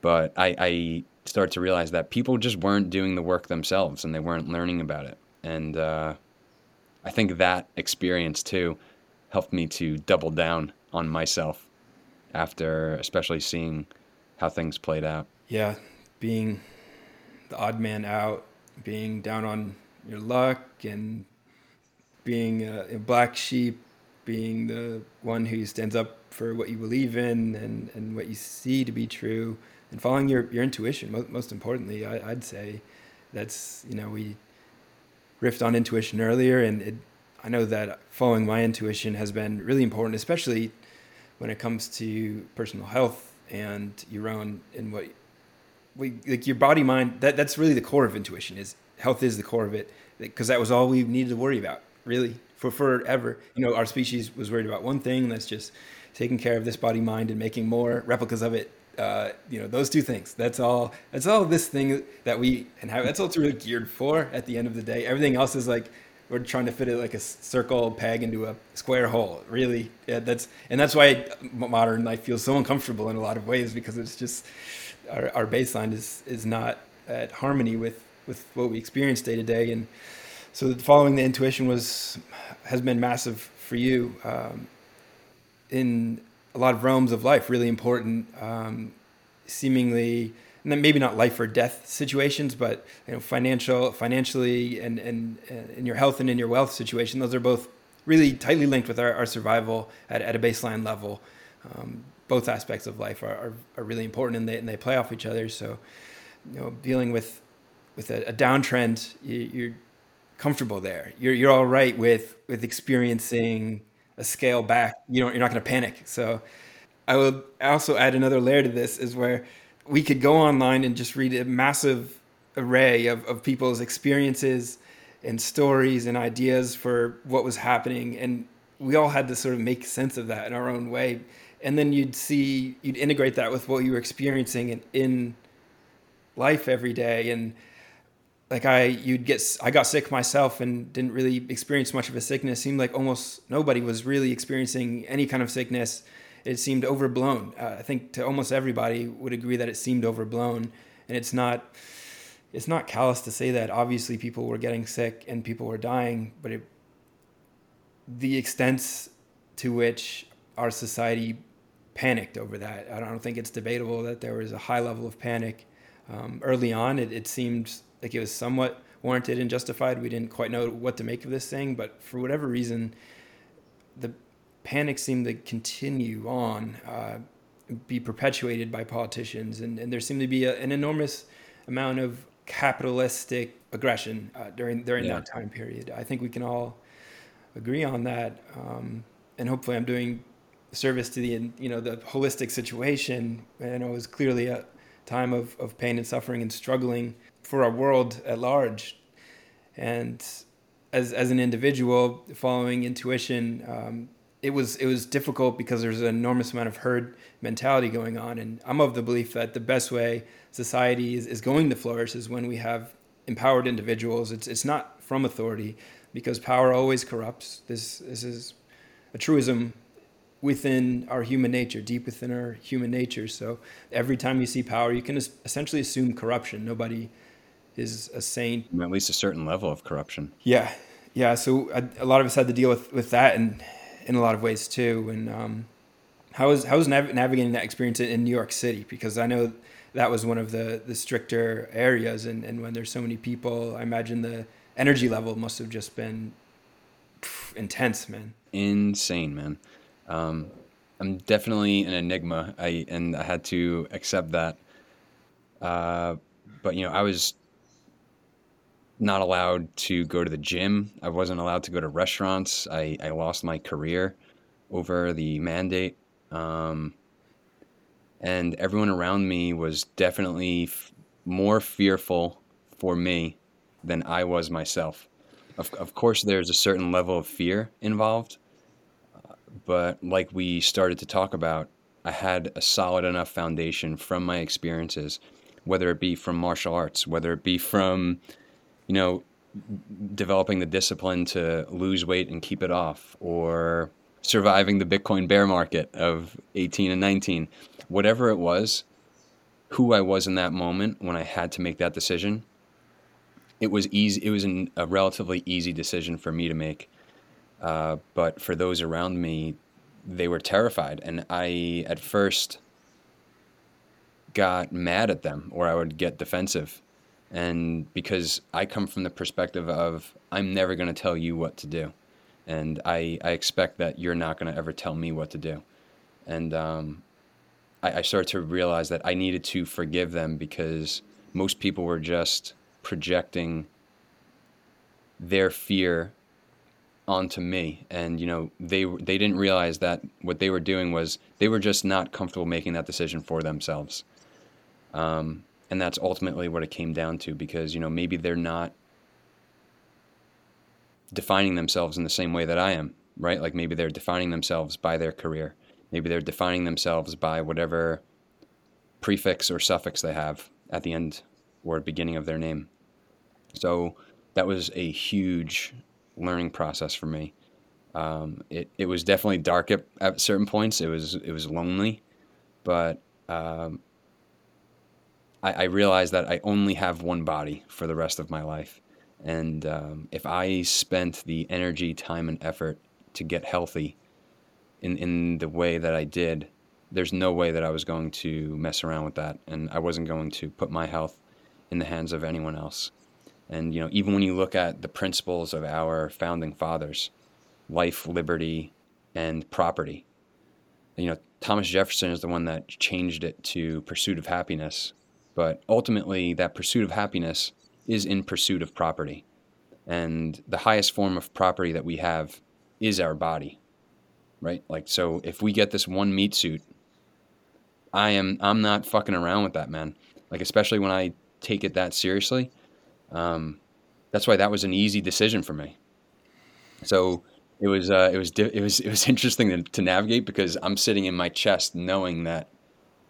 But I, I started to realize that people just weren't doing the work themselves and they weren't learning about it. And uh, I think that experience too helped me to double down on myself after especially seeing how things played out. Yeah, being the odd man out being down on your luck and being a, a black sheep, being the one who stands up for what you believe in and, and what you see to be true, and following your, your intuition. Most, most importantly, I, I'd say that's, you know, we riffed on intuition earlier, and it, I know that following my intuition has been really important, especially when it comes to personal health and your own and what we like your body mind that that's really the core of intuition is health is the core of it because that was all we needed to worry about really for forever. You know our species was worried about one thing that's just taking care of this body mind and making more replicas of it uh, you know those two things. That's all that's all this thing that we and how that's all it's really geared for at the end of the day. Everything else is like we're trying to fit it like a circle peg into a square hole. Really yeah that's and that's why modern life feels so uncomfortable in a lot of ways because it's just our, our baseline is is not at harmony with with what we experience day to day. And so following the intuition was has been massive for you um, in a lot of realms of life really important um, seemingly maybe not life or death situations but you know financial financially and and in your health and in your wealth situation those are both really tightly linked with our, our survival at, at a baseline level um, both aspects of life are, are, are, really important and they, and they play off each other. So, you know, dealing with, with a, a downtrend, you, are comfortable there. You're, you're all right with, with experiencing a scale back. You know, you're not going to panic. So I would also add another layer to this is where we could go online and just read a massive array of, of people's experiences and stories and ideas for what was happening. And we all had to sort of make sense of that in our own way and then you'd see you'd integrate that with what you were experiencing in, in life every day and like I you'd get I got sick myself and didn't really experience much of a sickness. It seemed like almost nobody was really experiencing any kind of sickness. It seemed overblown. Uh, I think to almost everybody would agree that it seemed overblown, and it's not. It's not callous to say that. Obviously, people were getting sick and people were dying, but it, the extent to which our society panicked over that. I don't think it's debatable that there was a high level of panic. Um, early on, it, it seemed like it was somewhat warranted and justified. We didn't quite know what to make of this thing, but for whatever reason, the panic seemed to continue on, uh, be perpetuated by politicians, and, and there seemed to be a, an enormous amount of capitalistic aggression uh, during during yeah. that time period. I think we can all agree on that, um, and hopefully, I'm doing service to the you know the holistic situation and it was clearly a time of, of pain and suffering and struggling for our world at large and as as an individual following intuition um, it was it was difficult because there's an enormous amount of herd mentality going on and I'm of the belief that the best way society is, is going to flourish is when we have empowered individuals it's it's not from authority because power always corrupts this this is a truism within our human nature, deep within our human nature. So every time you see power, you can essentially assume corruption. Nobody is a saint. At least a certain level of corruption. Yeah, yeah. So a, a lot of us had to deal with with that, and in a lot of ways too. And um, how was how was nav- navigating that experience in, in New York City? Because I know that was one of the the stricter areas, and and when there's so many people, I imagine the energy level must have just been intense, man. Insane, man. Um, I'm definitely an enigma. I and I had to accept that. Uh, but you know, I was not allowed to go to the gym. I wasn't allowed to go to restaurants. I, I lost my career over the mandate. Um, and everyone around me was definitely f- more fearful for me than I was myself. Of, of course, there's a certain level of fear involved, but like we started to talk about, I had a solid enough foundation from my experiences, whether it be from martial arts, whether it be from, you know, developing the discipline to lose weight and keep it off, or surviving the Bitcoin bear market of 18 and 19, whatever it was, who I was in that moment when I had to make that decision, it was easy. It was an, a relatively easy decision for me to make uh, but for those around me, they were terrified. And I, at first, got mad at them or I would get defensive And because I come from the perspective of I'm never going to tell you what to do. And I, I expect that you're not going to ever tell me what to do. And um, I, I started to realize that I needed to forgive them because most people were just projecting their fear onto me and you know they they didn't realize that what they were doing was they were just not comfortable making that decision for themselves um, and that's ultimately what it came down to because you know maybe they're not defining themselves in the same way that I am right like maybe they're defining themselves by their career maybe they're defining themselves by whatever prefix or suffix they have at the end or beginning of their name so that was a huge learning process for me. Um, it it was definitely dark at, at certain points. It was it was lonely, but um, I, I, realized that I only have one body for the rest of my life, and um, if I spent the energy, time, and effort to get healthy in in the way that I did, there's no way that I was going to mess around with that, and I wasn't going to put my health in the hands of anyone else. And you know, even when you look at the principles of our founding fathers, life, liberty, and property, you know, Thomas Jefferson is the one that changed it to pursuit of happiness. But ultimately, that pursuit of happiness is in pursuit of property. And the highest form of property that we have is our body, right? Like, so if we get this one meat suit, I am, I'm not fucking around with that, man. Like, especially when I take it that seriously. Um, that's why that was an easy decision for me. So it was uh, it was it was it was interesting to, to navigate because I'm sitting in my chest knowing that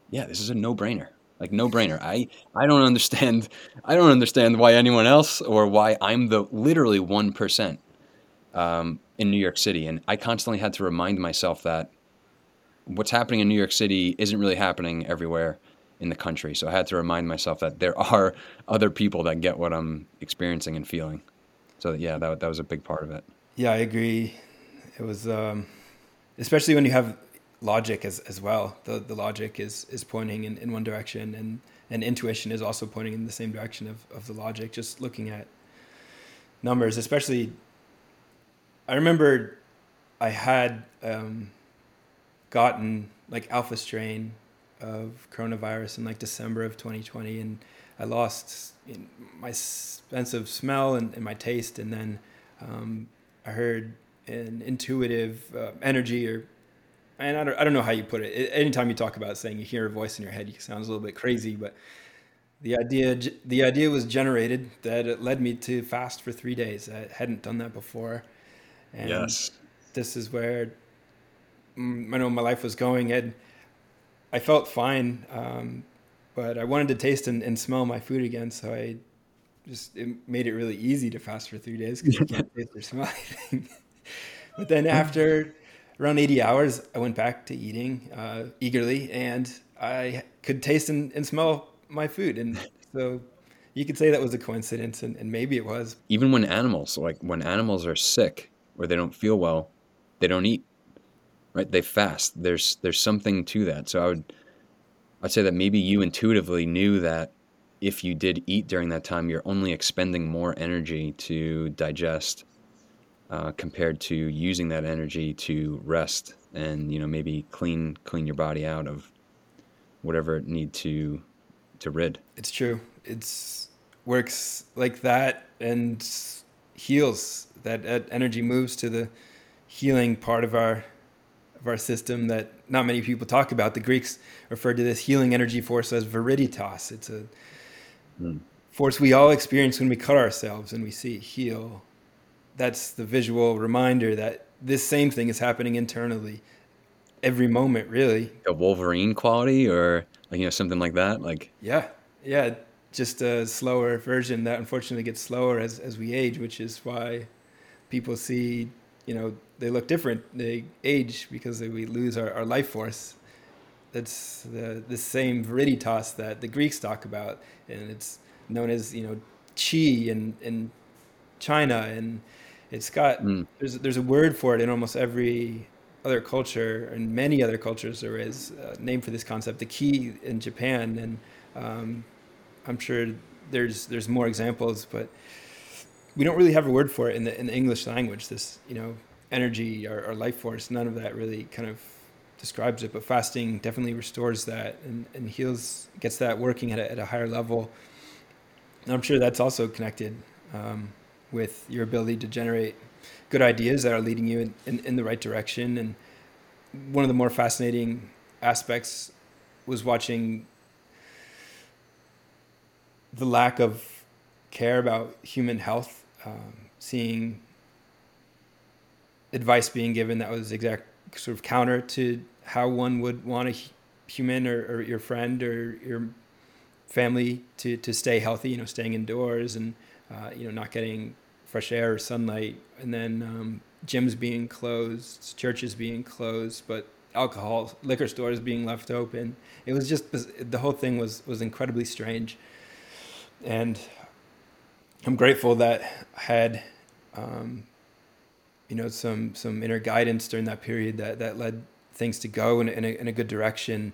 yeah, this is a no brainer. Like no brainer. I I don't understand. I don't understand why anyone else or why I'm the literally one percent um, in New York City, and I constantly had to remind myself that what's happening in New York City isn't really happening everywhere in the country. So I had to remind myself that there are other people that get what I'm experiencing and feeling. So yeah, that that was a big part of it. Yeah, I agree. It was um, especially when you have logic as as well. The the logic is is pointing in, in one direction and and intuition is also pointing in the same direction of, of the logic. Just looking at numbers, especially I remember I had um, gotten like alpha strain of coronavirus in like December of 2020, and I lost my sense of smell and, and my taste, and then um, I heard an intuitive uh, energy or and I don't, I don't know how you put it. Anytime you talk about saying you hear a voice in your head, it sounds a little bit crazy, but the idea the idea was generated that it led me to fast for three days. I hadn't done that before, and yes. this is where mm, I know my life was going. And I felt fine, um, but I wanted to taste and, and, smell my food again. So I just it made it really easy to fast for three days because you can't taste or smell anything. but then after around 80 hours, I went back to eating uh, eagerly, and I could taste and, and, smell my food. And so you could say that was a coincidence, and, and maybe it was. Even when animals, like when animals are sick or they don't feel well, they don't eat right? They fast. There's there's something to that. So I would I'd say that maybe you intuitively knew that if you did eat during that time, you're only expending more energy to digest uh, compared to using that energy to rest and you know maybe clean clean your body out of whatever it need to to rid. It's true. It's works like that and heals. That, that energy moves to the healing part of our of our system that not many people talk about. The Greeks referred to this healing energy force as viriditas. It's a mm. force we all experience when we cut ourselves and we see it heal. That's the visual reminder that this same thing is happening internally every moment, really. A Wolverine quality or like, you know, something like that? Like Yeah. Yeah. Just a slower version that unfortunately gets slower as, as we age, which is why people see, you know, they look different. They age because we lose our, our life force. That's the the same viriditas that the Greeks talk about, and it's known as you know chi in in China, and it's got mm. there's there's a word for it in almost every other culture and many other cultures there is a name for this concept the ki in japan and um, i'm sure there's there's more examples, but we don't really have a word for it in the in the English language. This you know energy or, or life force. None of that really kind of describes it. But fasting definitely restores that and, and heals, gets that working at a, at a higher level. And I'm sure that's also connected um, with your ability to generate good ideas that are leading you in, in, in the right direction. And one of the more fascinating aspects was watching the lack of care about human health, um, seeing advice being given that was exact sort of counter to how one would want a human or, or your friend or your family to, to stay healthy, you know, staying indoors and, uh, you know, not getting fresh air sunlight. And then um, gyms being closed, churches being closed, but alcohol, liquor stores being left open. It was just, the whole thing was, was incredibly strange. And I'm grateful that I had, um, you know, some, some inner guidance during that period that, that led things to go in, in, a, in a good direction.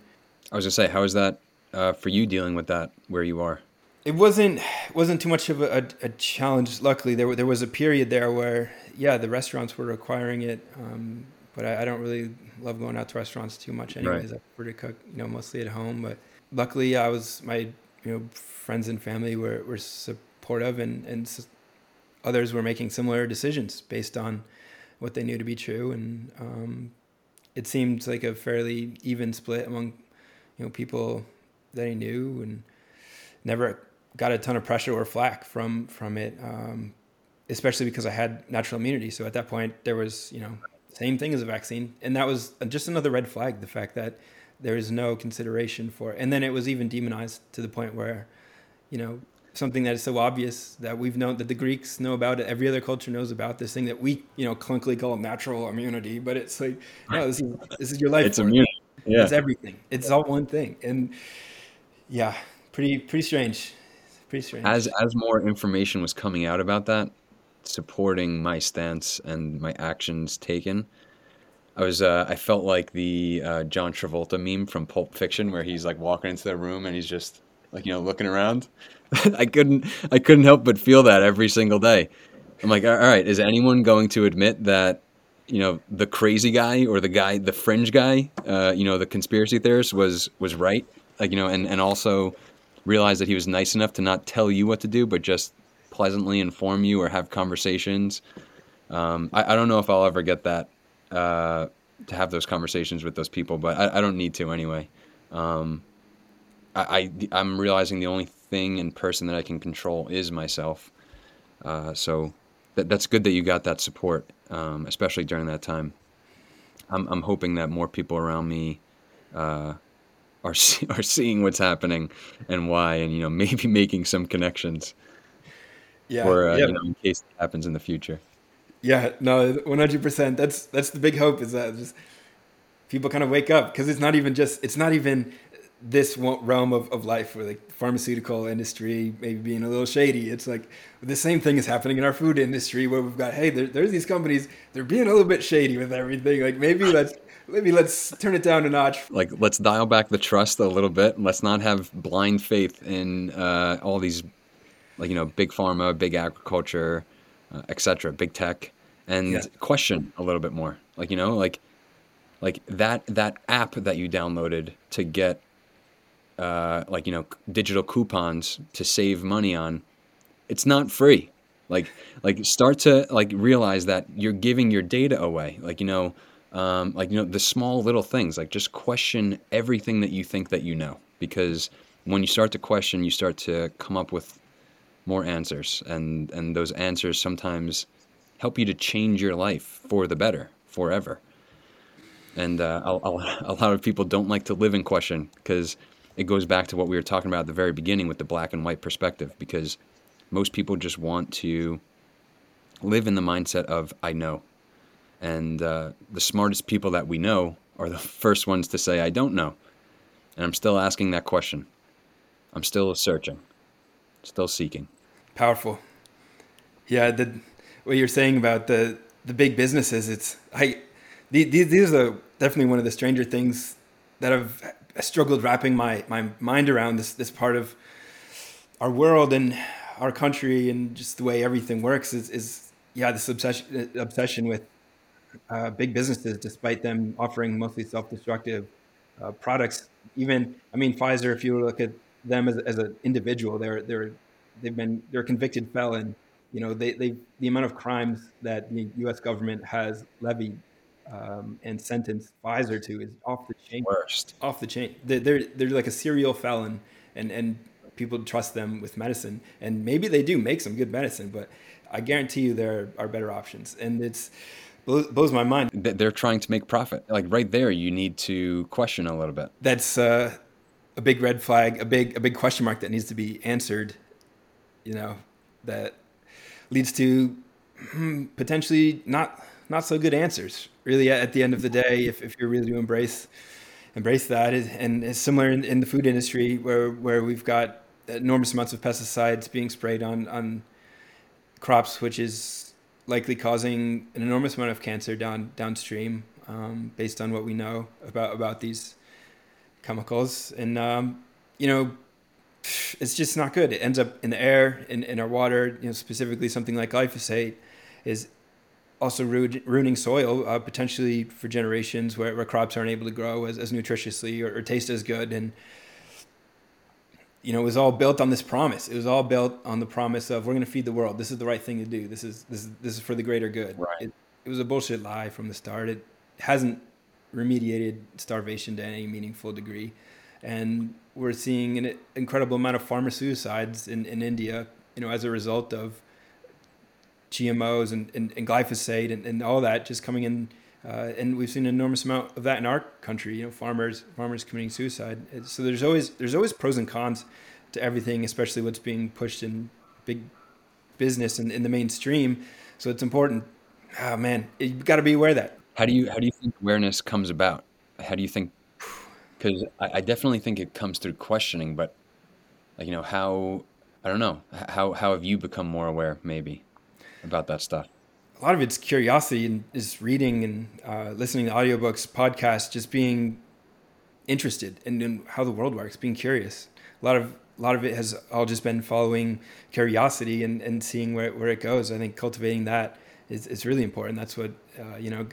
I was gonna say, how is that uh, for you dealing with that where you are? It wasn't wasn't too much of a, a, challenge. Luckily, there there was a period there where yeah, the restaurants were requiring it, um, but I, I, don't really love going out to restaurants too much. Anyways, right. I prefer to cook, you know, mostly at home. But luckily, I was my you know friends and family were were supportive, and and others were making similar decisions based on what they knew to be true, and um, it seemed like a fairly even split among you know people that I knew and never got a ton of pressure or flack from from it um, especially because I had natural immunity so at that point there was you know same thing as a vaccine and that was just another red flag the fact that there is no consideration for it. and then it was even demonized to the point where you know something that is so obvious that we've known that the Greeks know about it. Every other culture knows about this thing that we, you know, clunkily call natural immunity. But it's like, no, this is this is your life. It's immunity. Yeah. It's everything. It's all one thing. And yeah, pretty pretty strange. Pretty strange. As as more information was coming out about that, supporting my stance and my actions taken. I was uh, I felt like the uh, John Travolta meme from Pulp Fiction where he's like walking into the room and he's just like you know looking around I couldn't I couldn't help but feel that every single day. I'm like, all right, is anyone going to admit that you know the crazy guy or the guy, the fringe guy, uh, you know, the conspiracy theorist was was right? Like you know, and and also realize that he was nice enough to not tell you what to do, but just pleasantly inform you or have conversations. Um, I, I, don't know if I'll ever get that uh, to have those conversations with those people, but I, I don't need to anyway. Um, I, I am realizing the only thing and person that I can control is myself. Uh, so that, that's good that you got that support, um, especially during that time. I'm, I'm hoping that more people around me uh, are see, are seeing what's happening and why, and you know maybe making some connections. Yeah, or uh, yeah. you know, in case it happens in the future. Yeah, no, one hundred percent. That's that's the big hope is that just people kind of wake up because it's not even just it's not even this one realm of, of life where like pharmaceutical industry maybe being a little shady it's like the same thing is happening in our food industry where we've got hey there, there's these companies they're being a little bit shady with everything like maybe let's maybe let's turn it down a notch like let's dial back the trust a little bit let's not have blind faith in uh, all these like you know big pharma big agriculture uh, etc big tech and yeah. question a little bit more like you know like like that that app that you downloaded to get uh, like you know digital coupons to save money on, it's not free. Like like start to like realize that you're giving your data away. Like you know. Um, like you know the small little things like just question everything that you think that you know. Because when you start to question you start to come up with more answers. And and those answers sometimes help you to change your life for the better forever. And uh, a, a lot of people don't like to live in question because it goes back to what we were talking about at the very beginning with the black and white perspective. Because most people just want to live in the mindset of I know. And uh, the smartest people that we know are the first ones to say I don't know. And I'm still asking that question. I'm still searching, still seeking. Powerful. Yeah, the what you're saying about the the big businesses, it's I these, these are definitely one of the stranger things that I've struggled wrapping my, my mind around this this part of our world and our country and just the way everything works is, is yeah, this obsession obsession with uh, big businesses, despite them offering mostly self-destructive uh, products. Even, I mean, Pfizer. If you look at them as, as an individual, they're they're they've been they're a convicted felon. You know, they they the amount of crimes that the U.S. government has levied um, and sentenced Pfizer to is off the chain. Worst. Off the chain. They're, they're they're like a serial felon, and and people trust them with medicine, and maybe they do make some good medicine, but I guarantee you there are better options, and it's blows my mind. They're trying to make profit. Like right there, you need to question a little bit. That's uh, a big red flag, a big a big question mark that needs to be answered. You know, that leads to hmm, potentially not not so good answers. Really, at the end of the day, if, if you're really to embrace embrace that, and it's similar in, in the food industry where where we've got enormous amounts of pesticides being sprayed on on crops, which is likely causing an enormous amount of cancer down downstream, um, based on what we know about about these chemicals. And um, you know, it's just not good. It ends up in the air, in, in our water. You know, specifically something like glyphosate is also ruining soil uh, potentially for generations where, where crops aren't able to grow as, as nutritiously or, or taste as good and you know, it was all built on this promise. It was all built on the promise of we're going to feed the world. This is the right thing to do. This is this is this is for the greater good. Right. It, it was a bullshit lie from the start. It hasn't remediated starvation to any meaningful degree, and we're seeing an incredible amount of farmer suicides in, in India. You know, as a result of GMOs and, and, and glyphosate and, and all that just coming in uh, and we've seen an enormous amount of that in our country. You know, farmers farmers committing suicide. So there's always there's always pros and cons to everything, especially what's being pushed in big business and in the mainstream. So it's important. Oh man, you've got to be aware of that. How do you how do you think awareness comes about? How do you think? Because I, I definitely think it comes through questioning, but like you know how I don't know how how have you become more aware maybe about that stuff? A lot of it's curiosity and is reading and uh, listening to audiobooks, podcasts, just being interested in, in, how the world works, being curious. A lot of a lot of it has all just been following curiosity and, and seeing where, where it goes. I think cultivating that is, is really important. That's what uh, you know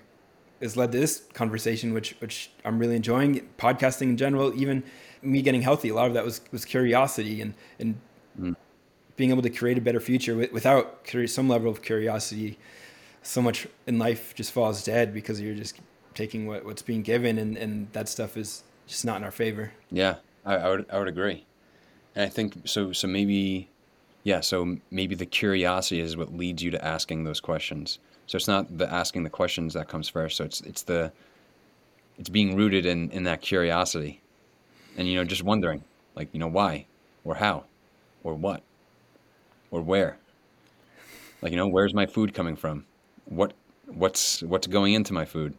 has led to this conversation, which which I'm really enjoying. Podcasting in general, even me getting healthy, a lot of that was was curiosity and and mm. being able to create a better future without some level of curiosity so much in life just falls dead because you're just taking what, what's being given and, and that stuff is just not in our favor. Yeah, I, I would I would agree. And I think so so maybe yeah, so maybe the curiosity is what leads you to asking those questions. So it's not the asking the questions that comes first. So it's it's the it's being rooted in in that curiosity. And you know, just wondering like, you know, why or how or what or where. Like, you know, where's my food coming from? What what's what's going into my food,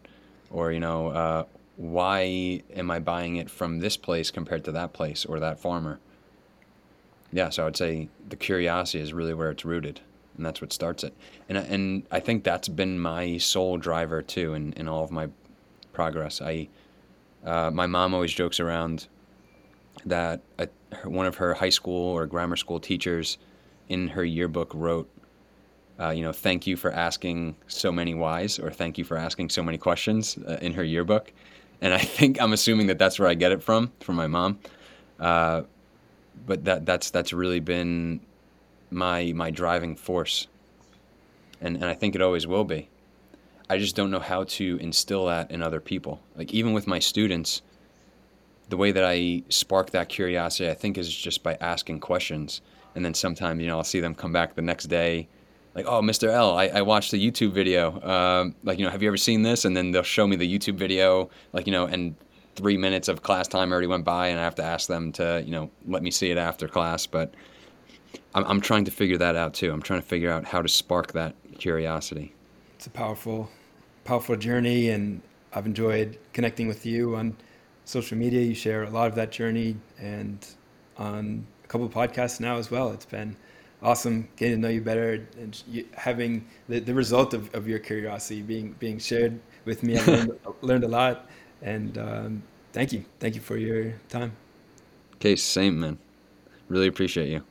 or you know, uh, why am I buying it from this place compared to that place or that farmer? Yeah, so I would say the curiosity is really where it's rooted, and that's what starts it. And and I think that's been my sole driver too in, in all of my progress. I uh, my mom always jokes around that a, one of her high school or grammar school teachers in her yearbook wrote uh, you know, thank you for asking so many whys or thank you for asking so many questions uh, in her yearbook. And I think I'm assuming that that's where I get it from, from my mom. Uh, but that that's that's really been my my driving force, and and I think it always will be. I just don't know how to instill that in other people. Like even with my students, the way that I spark that curiosity, I think, is just by asking questions. And then sometimes, you know, I'll see them come back the next day like, oh, Mr. L, I, I watched the YouTube video. Um, like, you know, have you ever seen this? And then they'll show me the YouTube video, like, you know, and three minutes of class time already went by, and I have to ask them to, you know, let me see it after class. But I'm, I'm trying to figure that out too. I'm trying to figure out how to spark that curiosity. It's a powerful, powerful journey, and I've enjoyed connecting with you on social media. You share a lot of that journey, and on a couple of podcasts now as well. It's been awesome getting to know you better and having the, the result of, of your curiosity being being shared with me. I've learned, learned a lot, and um, thank you, thank you for your time. Case, same man. Really appreciate you.